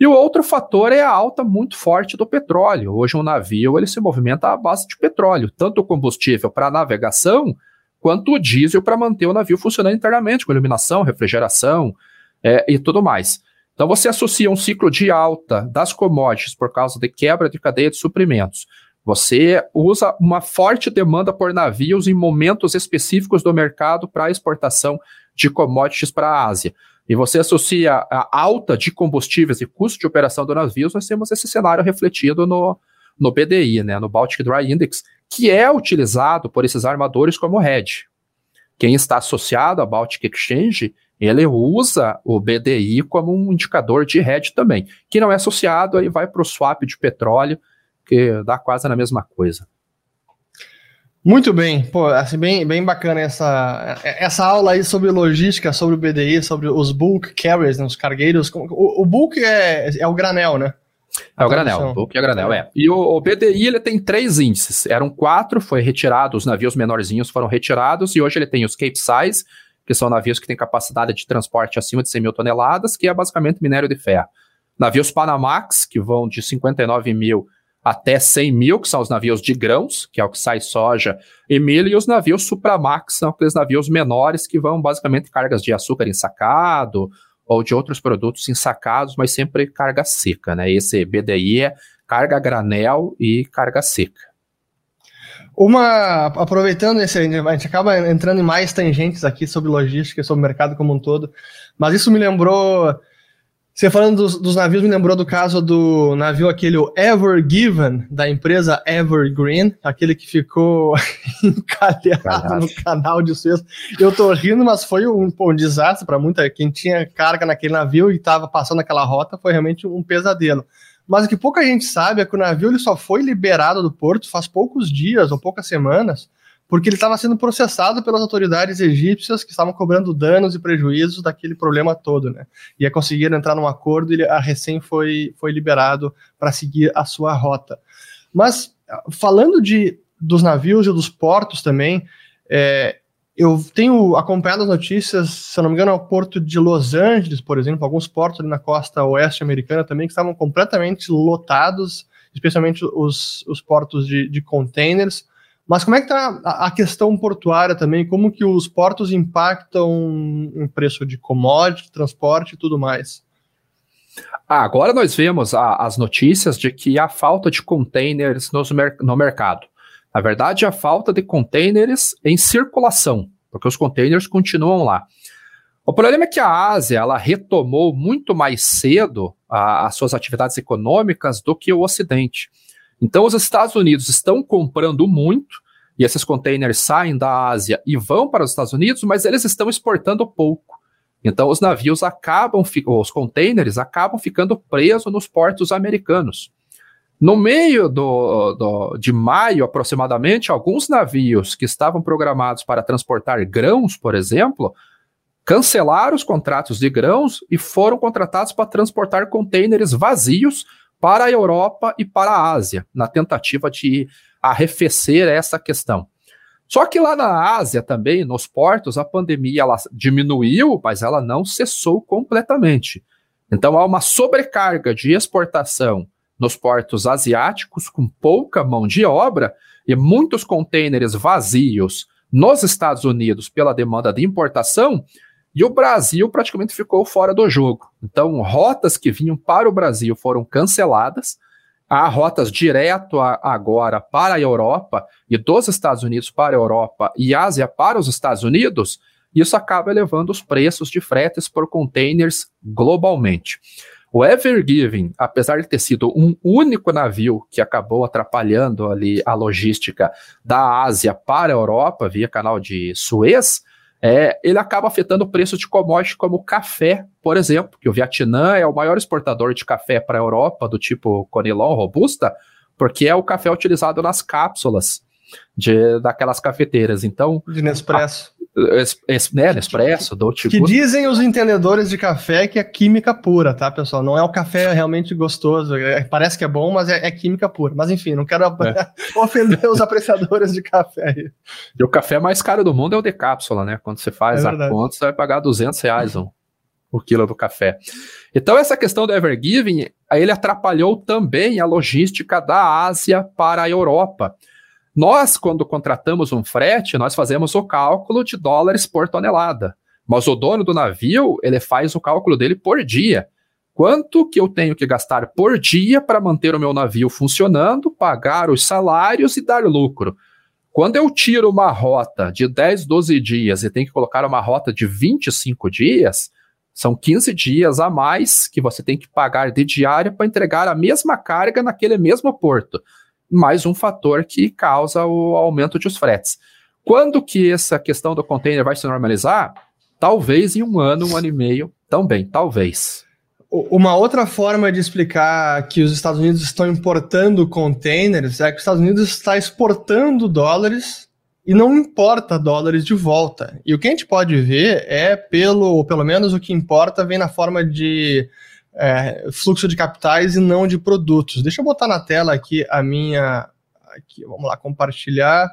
E o outro fator é a alta muito forte do petróleo. Hoje um navio ele se movimenta à base de petróleo, tanto o combustível para navegação quanto o diesel para manter o navio funcionando internamente, com iluminação, refrigeração é, e tudo mais. Então você associa um ciclo de alta das commodities por causa de quebra de cadeia de suprimentos. Você usa uma forte demanda por navios em momentos específicos do mercado para exportação de commodities para a Ásia. E você associa a alta de combustíveis e custo de operação do navios, nós temos esse cenário refletido no, no BDI, né, no Baltic Dry Index, que é utilizado por esses armadores como hedge. Quem está associado à Baltic Exchange, ele usa o BDI como um indicador de hedge também, que não é associado, aí vai para o swap de petróleo, que dá quase na mesma coisa. Muito bem, pô, assim, bem, bem bacana essa, essa aula aí sobre logística, sobre o BDI, sobre os bulk carriers, né, os cargueiros. O, o bulk é, é o granel, né? É o granel, o bulk é granel, é. E o, o, BDI ele tem três índices. Eram quatro, foi retirado, os navios menorzinhos foram retirados, e hoje ele tem os Cape Size, que são navios que têm capacidade de transporte acima de 100 mil toneladas, que é basicamente minério de ferro. Navios Panamax, que vão de 59 mil até 100 mil, que são os navios de grãos, que é o que sai soja e milho, e os navios Supramax, são aqueles navios menores que vão basicamente cargas de açúcar ensacado ou de outros produtos ensacados, mas sempre carga seca, né? Esse BDI é carga granel e carga seca. Uma, aproveitando esse, a gente acaba entrando em mais tangentes aqui sobre logística, sobre o mercado como um todo, mas isso me lembrou Você falando dos, dos, navios me lembrou do caso do navio aquele o Ever Given, da empresa Evergreen, aquele que ficou encalhado no canal de Suez. Eu tô rindo, mas foi um, um desastre para muita quem tinha carga naquele navio e estava passando aquela rota, foi realmente um pesadelo. Mas o que pouca gente sabe é que o navio ele só foi liberado do porto faz poucos dias ou poucas semanas, porque ele estava sendo processado pelas autoridades egípcias que estavam cobrando danos e prejuízos daquele problema todo, né? E aí conseguiram entrar num acordo e ele, a recém foi, foi liberado para seguir a sua rota. Mas falando de dos navios e dos portos também, é, eu tenho acompanhado as notícias, se não me engano, ao porto de Los Angeles, por exemplo, alguns portos ali na costa oeste americana também, que estavam completamente lotados, especialmente os, os portos de, de containers. Mas como é que está a, questão portuária também? Como que os portos impactam em preço de commodity, transporte e tudo mais? Ah, agora nós vemos a, as notícias de que há falta de containers nos, no mercado. Na verdade, a falta de containers em circulação, porque os containers continuam lá. O problema é que a Ásia ela retomou muito mais cedo as suas atividades econômicas do que o Ocidente. Então, os Estados Unidos estão comprando muito, e esses containers saem da Ásia e vão para os Estados Unidos, mas eles estão exportando pouco. Então, os navios acabam, os containers acabam ficando presos nos portos americanos. No meio do, do, de maio, aproximadamente, alguns navios que estavam programados para transportar grãos, por exemplo, cancelaram os contratos de grãos e foram contratados para transportar contêineres vazios para a Europa e para a Ásia, na tentativa de arrefecer essa questão. Só que lá na Ásia também, nos portos, a pandemia ela diminuiu, mas ela não cessou completamente. Então há uma sobrecarga de exportação nos portos asiáticos com pouca mão de obra e muitos contêineres vazios nos Estados Unidos pela demanda de importação, e o Brasil praticamente ficou fora do jogo. Então, rotas que vinham para o Brasil foram canceladas. Há rotas direto a, agora para a Europa e dos Estados Unidos para a Europa e Ásia para os Estados Unidos. Isso acaba elevando os preços de fretes por containers globalmente. O Ever Given, apesar de ter sido um único navio que acabou atrapalhando ali a logística da Ásia para a Europa via canal de Suez, é, ele acaba afetando o preço de commodities como café, por exemplo, que o Vietnã é o maior exportador de café para a Europa, do tipo Conilon Robusta, porque é o café utilizado nas cápsulas de, daquelas cafeteiras. Então, de Nespresso. Es, es, né, Nespresso, Dolce Que dizem os entendedores de café que é química pura, tá, pessoal? Não é o café realmente gostoso. É, parece que é bom, mas é, é, química pura. Mas enfim, não quero é. ofender os apreciadores de café. E o café mais caro do mundo é o de cápsula, né? Quando você faz é a conta, você vai pagar 200 reais um, o quilo do café. Então, essa questão do Evergiving, ele atrapalhou também a logística da Ásia para a Europa. Nós, quando contratamos um frete, nós fazemos o cálculo de dólares por tonelada. Mas o dono do navio, ele faz o cálculo dele por dia. Quanto que eu tenho que gastar por dia para manter o meu navio funcionando, pagar os salários e dar lucro? Quando eu tiro uma rota de 10, 12 dias e tenho que colocar uma rota de 25 dias, são 15 dias a mais que você tem que pagar de diária para entregar a mesma carga naquele mesmo porto mais um fator que causa o aumento de os fretes. Quando que essa questão do container vai se normalizar? Talvez em um ano, um ano e meio, também, talvez. Uma outra forma de explicar que os Estados Unidos estão importando containers é que os Estados Unidos está exportando dólares e não importa dólares de volta. E o que a gente pode ver é pelo, ou pelo menos o que importa vem na forma de é, fluxo de capitais e não de produtos. Deixa eu botar na tela aqui a minha. Aqui, vamos lá, compartilhar,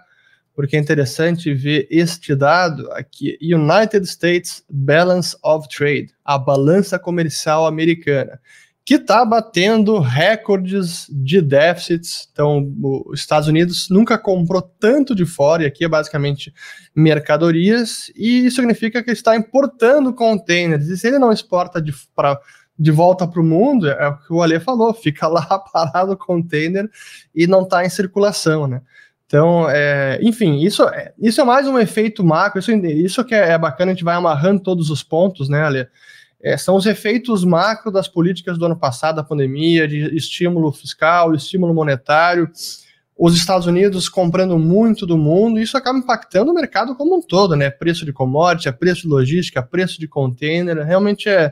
porque é interessante ver este dado aqui: United States Balance of Trade, a balança comercial americana, que está batendo recordes de déficits. Então, os Estados Unidos nunca comprou tanto de fora, e aqui é basicamente mercadorias, e isso significa que está importando containers. E se ele não exporta para de volta para o mundo, é o que o Ale falou, fica lá parado o container e não está em circulação, né? Então, é, enfim, isso, é, isso é mais um efeito macro, isso, isso que é, é bacana, a gente vai amarrando todos os pontos, né, Ale? é, são os efeitos macro das políticas do ano passado, da pandemia, de estímulo fiscal, estímulo monetário, os Estados Unidos comprando muito do mundo, isso acaba impactando o mercado como um todo, né? Preço de commodity, preço de logística, preço de container, realmente é.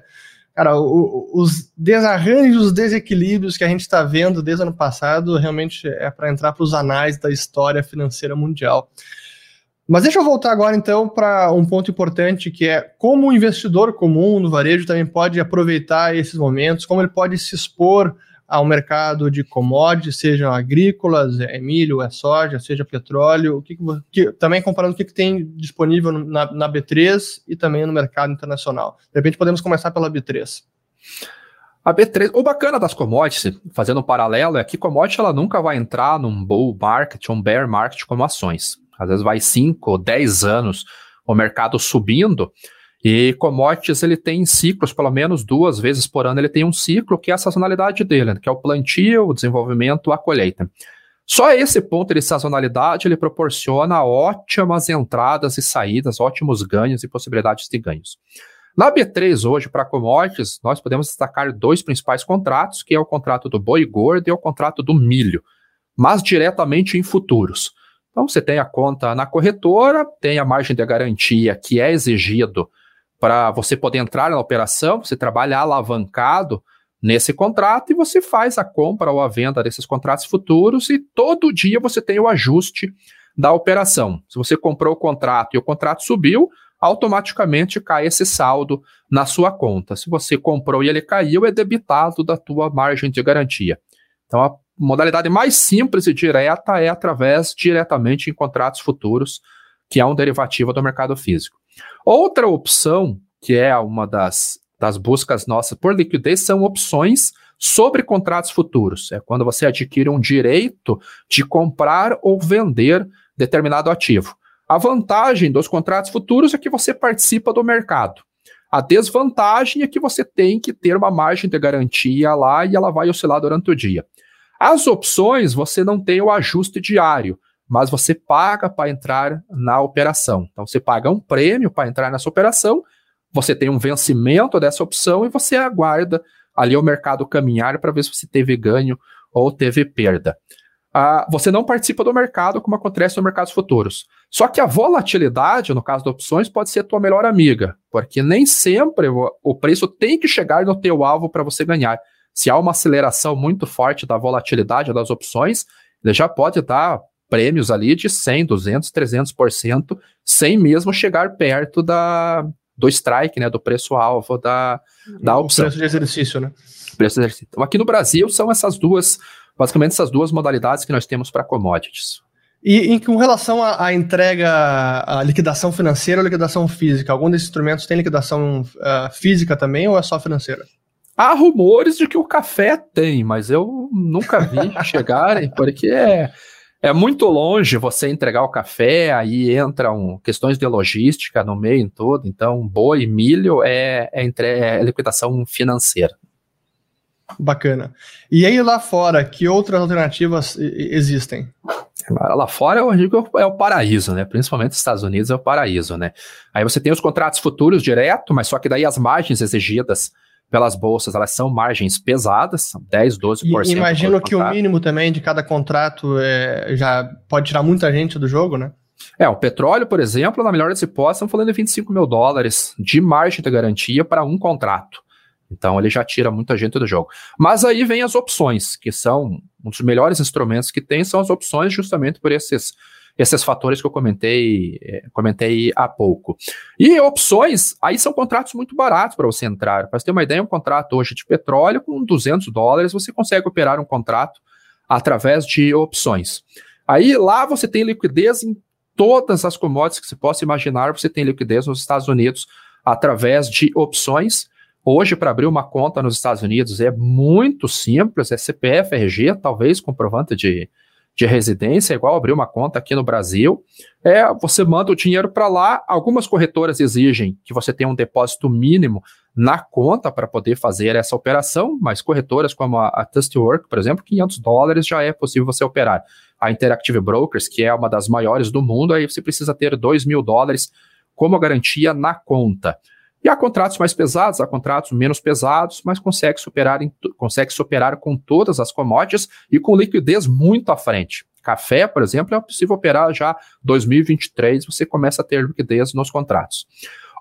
Cara, o, os desarranjos, os desequilíbrios que a gente está vendo desde o ano passado, realmente é para entrar para os anais da história financeira mundial. Mas deixa eu voltar agora então para um ponto importante que é como o investidor comum no varejo também pode aproveitar esses momentos, como ele pode se expor ao mercado de commodities, sejam agrícolas, é milho, é soja, seja petróleo, o que, que também comparando o que, que tem disponível na, na B3 e também no mercado internacional. De repente podemos começar pela B3. A B3, o bacana das commodities, fazendo um paralelo, é que commodity ela nunca vai entrar num bull market um bear market como ações. Às vezes vai 5 ou 10 anos o mercado subindo, e commodities ele tem ciclos, pelo menos duas vezes por ano ele tem um ciclo que é a sazonalidade dele, que é o plantio, o desenvolvimento, a colheita. Só esse ponto de sazonalidade ele proporciona ótimas entradas e saídas, ótimos ganhos e possibilidades de ganhos. Na B3 hoje, para commodities, nós podemos destacar dois principais contratos, que é o contrato do boi gordo e o contrato do milho, mas diretamente em futuros. Então você tem a conta na corretora, tem a margem de garantia que é exigido para você poder entrar na operação, você trabalha alavancado nesse contrato e você faz a compra ou a venda desses contratos futuros e todo dia você tem o ajuste da operação. Se você comprou o contrato e o contrato subiu, automaticamente cai esse saldo na sua conta. Se você comprou e ele caiu, é debitado da tua margem de garantia. Então a modalidade mais simples e direta é através diretamente em contratos futuros, que é um derivativo do mercado físico. Outra opção, que é uma das, das buscas nossas por liquidez, são opções sobre contratos futuros. É quando você adquire um direito de comprar ou vender determinado ativo. A vantagem dos contratos futuros é que você participa do mercado. A desvantagem é que você tem que ter uma margem de garantia lá e ela vai oscilar durante o dia. As opções, você não tem o ajuste diário mas você paga para entrar na operação. Então você paga um prêmio para entrar nessa operação, você tem um vencimento dessa opção e você aguarda ali o mercado caminhar para ver se você teve ganho ou teve perda. Ah, você não participa do mercado como acontece no mercados futuros. Só que a volatilidade, no caso de opções, pode ser a tua melhor amiga, porque nem sempre o, preço tem que chegar no teu alvo para você ganhar. Se há uma aceleração muito forte da volatilidade das opções, ele já pode estar prêmios ali de 100, 200, 300%, sem mesmo chegar perto da, do strike, né, do preço-alvo da, da opção. O preço de exercício, né? Preço de exercício. Então, aqui no Brasil são essas duas, basicamente essas duas modalidades que nós temos para commodities. E em com relação à, entrega, à liquidação financeira ou liquidação física, algum desses instrumentos tem liquidação uh, física também ou é só financeira? Há rumores de que o café tem, mas eu nunca vi chegarem, porque é, é muito longe você entregar o café, aí entram questões de logística no meio em todo, então boi, milho é, é, entre, é liquidação financeira. Bacana. E aí lá fora, que outras alternativas existem? Lá fora eu digo é o paraíso, né? Principalmente nos Estados Unidos é o paraíso, né? Aí você tem os contratos futuros direto, mas só que daí as margens exigidas pelas bolsas, elas são margens pesadas, são 10, 12%. E imagino que o mínimo também de cada contrato é, já pode tirar muita gente do jogo, né? É, o petróleo, por exemplo, na melhor das hipóteses, estamos falando de 25 mil dólares de margem de garantia para um contrato. Então ele já tira muita gente do jogo. Mas aí vem as opções, que são um dos melhores instrumentos que tem, são as opções justamente por esses esses fatores que eu comentei, é, comentei há pouco. E opções, aí são contratos muito baratos para você entrar. Para você ter uma ideia, um contrato hoje de petróleo com 200 dólares, você consegue operar um contrato através de opções. Aí lá você tem liquidez em todas as commodities que você possa imaginar, você tem liquidez nos Estados Unidos através de opções. Hoje, para abrir uma conta nos Estados Unidos é muito simples, é CPF, RG, talvez comprovante de, de residência, igual abrir uma conta aqui no Brasil. É, você manda o dinheiro para lá. Algumas corretoras exigem que você tenha um depósito mínimo na conta para poder fazer essa operação, mas corretoras como a, a Trustwork, por exemplo, 500 dólares já é possível você operar. A Interactive Brokers, que é uma das maiores do mundo, aí você precisa ter 2 mil dólares como garantia na conta. E há contratos mais pesados, há contratos menos pesados, mas consegue superar, em, consegue superar com todas as commodities e com liquidez muito à frente. Café, por exemplo, é possível operar já 2023, você começa a ter liquidez nos contratos.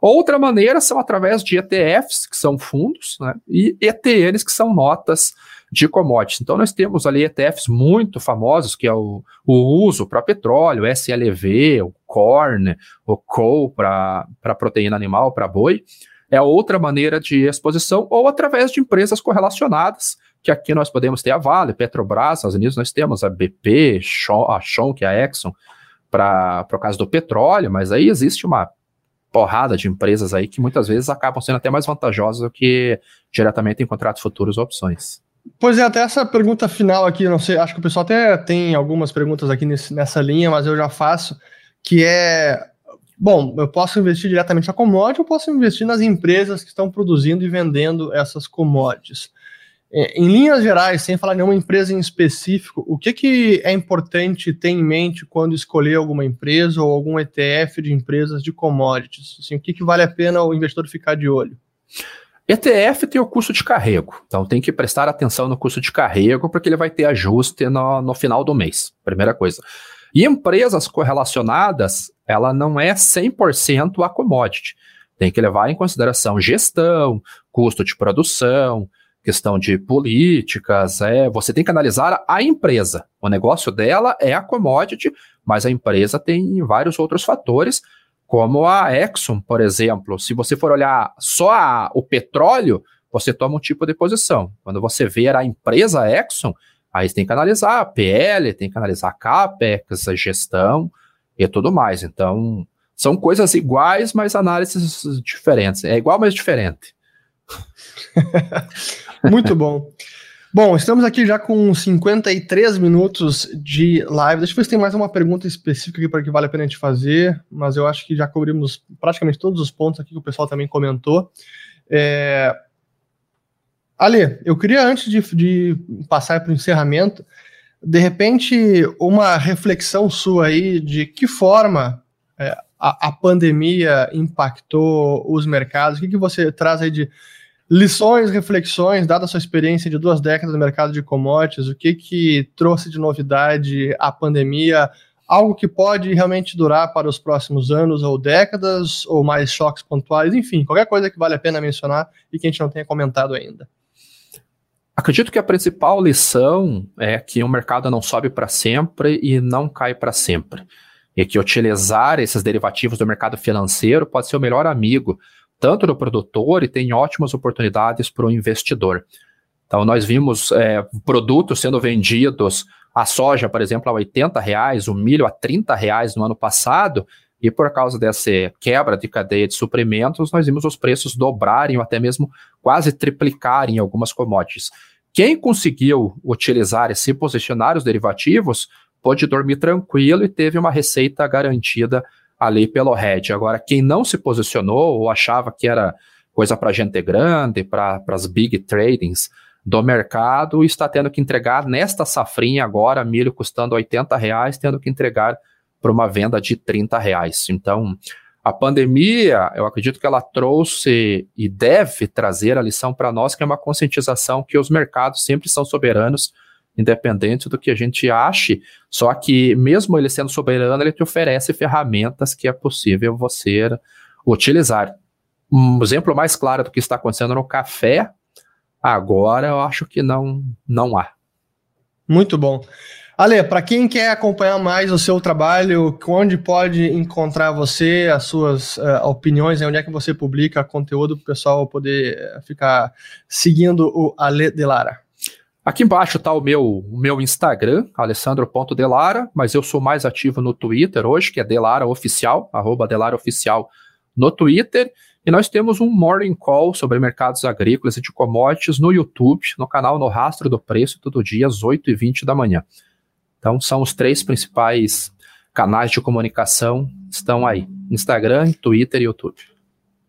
Outra maneira são através de ETFs, que são fundos, né, e ETNs, que são notas de commodities. Então, nós temos ali ETFs muito famosos, que é o, o uso para petróleo, SLV, o corn, o coal para proteína animal, para boi. É outra maneira de exposição, ou através de empresas correlacionadas, que aqui nós podemos ter a Vale, Petrobras, nos Estados Unidos nós temos a BP, a Shaw, que é a Exxon, para o caso do petróleo, mas aí existe uma porrada de empresas aí que muitas vezes acabam sendo até mais vantajosas do que diretamente em contratos futuros ou opções. Pois é, até essa pergunta final aqui, não sei, acho que o pessoal até tem algumas perguntas aqui nesse, nessa linha, mas eu já faço, que é, bom, eu posso investir diretamente na commodity, eu posso investir nas empresas que estão produzindo e vendendo essas commodities. É, em linhas gerais, sem falar nenhuma empresa em específico, o que, que é importante ter em mente quando escolher alguma empresa ou algum ETF de empresas de commodities? Assim, o que, que vale a pena o investidor ficar de olho? ETF tem o custo de carrego, então tem que prestar atenção no custo de carrego, porque ele vai ter ajuste no, no final do mês, primeira coisa. E empresas correlacionadas, ela não é 100% a commodity. Tem que levar em consideração gestão, custo de produção, questão de políticas, é, você tem que analisar a empresa. O negócio dela é a commodity, mas a empresa tem vários outros fatores, como a Exxon, por exemplo. Se você for olhar só a, o petróleo, você toma um tipo de posição. Quando você vê a empresa Exxon, aí você tem que analisar a PL, tem que analisar a CAPEX, a gestão e tudo mais. Então, são coisas iguais, mas análises diferentes. É igual, mas diferente. Muito bom. Bom, estamos aqui já com 53 minutos de live. Deixa eu ver se tem mais uma pergunta específica aqui para que vale a pena a gente fazer, mas eu acho que já cobrimos praticamente todos os pontos aqui que o pessoal também comentou. É... Ale, eu queria, antes de, de passar para o encerramento, de repente, uma reflexão sua aí de que forma é, a, a, pandemia impactou os mercados, o que, que você traz aí de Lições, reflexões, dada a sua experiência de duas décadas no mercado de commodities, o que, que trouxe de novidade a pandemia? Algo que pode realmente durar para os próximos anos ou décadas, ou mais choques pontuais, enfim, qualquer coisa que vale a pena mencionar e que a gente não tenha comentado ainda. Acredito que a principal lição é que o mercado não sobe para sempre e não cai para sempre. E que utilizar esses derivativos do mercado financeiro pode ser o melhor amigo tanto do produtor e tem ótimas oportunidades para o investidor. Então, nós vimos é, produtos sendo vendidos, a soja, por exemplo, a 80 reais, o milho a 30 reais no ano passado, e por causa dessa quebra de cadeia de suprimentos, nós vimos os preços dobrarem ou até mesmo quase triplicarem em algumas commodities. Quem conseguiu utilizar e se posicionar os derivativos pôde dormir tranquilo e teve uma receita garantida ali pelo hedge. Agora, quem não se posicionou ou achava que era coisa para gente grande, para as big tradings do mercado, está tendo que entregar nesta safrinha agora, milho custando 80 reais, tendo que entregar para uma venda de 30 reais. Então, a pandemia, eu acredito que ela trouxe e deve trazer a lição para nós, que é uma conscientização que os mercados sempre são soberanos independente do que a gente ache, só que mesmo ele sendo soberano, ele te oferece ferramentas que é possível você utilizar. Um exemplo mais claro do que está acontecendo no café, agora eu acho que não, não há. Muito bom. Ale, para quem quer acompanhar mais o seu trabalho, onde pode encontrar você, as suas uh, opiniões, onde é que você publica conteúdo para o pessoal poder eh, ficar seguindo o Ale de Lara? Aqui embaixo está o meu, o meu Instagram, alessandro.delara, mas eu sou mais ativo no Twitter hoje, que é Delara Oficial, arroba no Twitter. E nós temos um Morning Call sobre mercados agrícolas e de commodities no YouTube, no canal No Rastro do Preço, todo dia às 8h20 da manhã. Então são os três principais canais de comunicação estão aí: Instagram, Twitter e YouTube.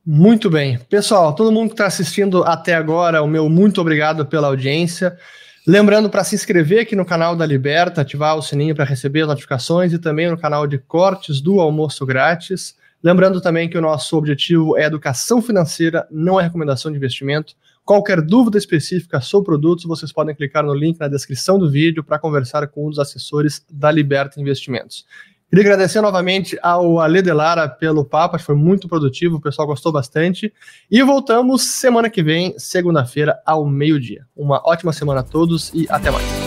Muito bem. Pessoal, todo mundo que está assistindo até agora, o meu muito obrigado pela audiência. Lembrando para se inscrever aqui no canal da Liberta, ativar o sininho para receber as notificações e também no canal de cortes do Almoço Grátis. Lembrando também que o nosso objetivo é educação financeira, não é recomendação de investimento. Qualquer dúvida específica sobre produtos, vocês podem clicar no link na descrição do vídeo para conversar com um dos assessores da Liberta Investimentos. Queria agradecer novamente ao Ale Delara pelo papo, foi muito produtivo, o pessoal gostou bastante. E voltamos semana que vem, segunda-feira, ao meio-dia. Uma ótima semana a todos e até mais.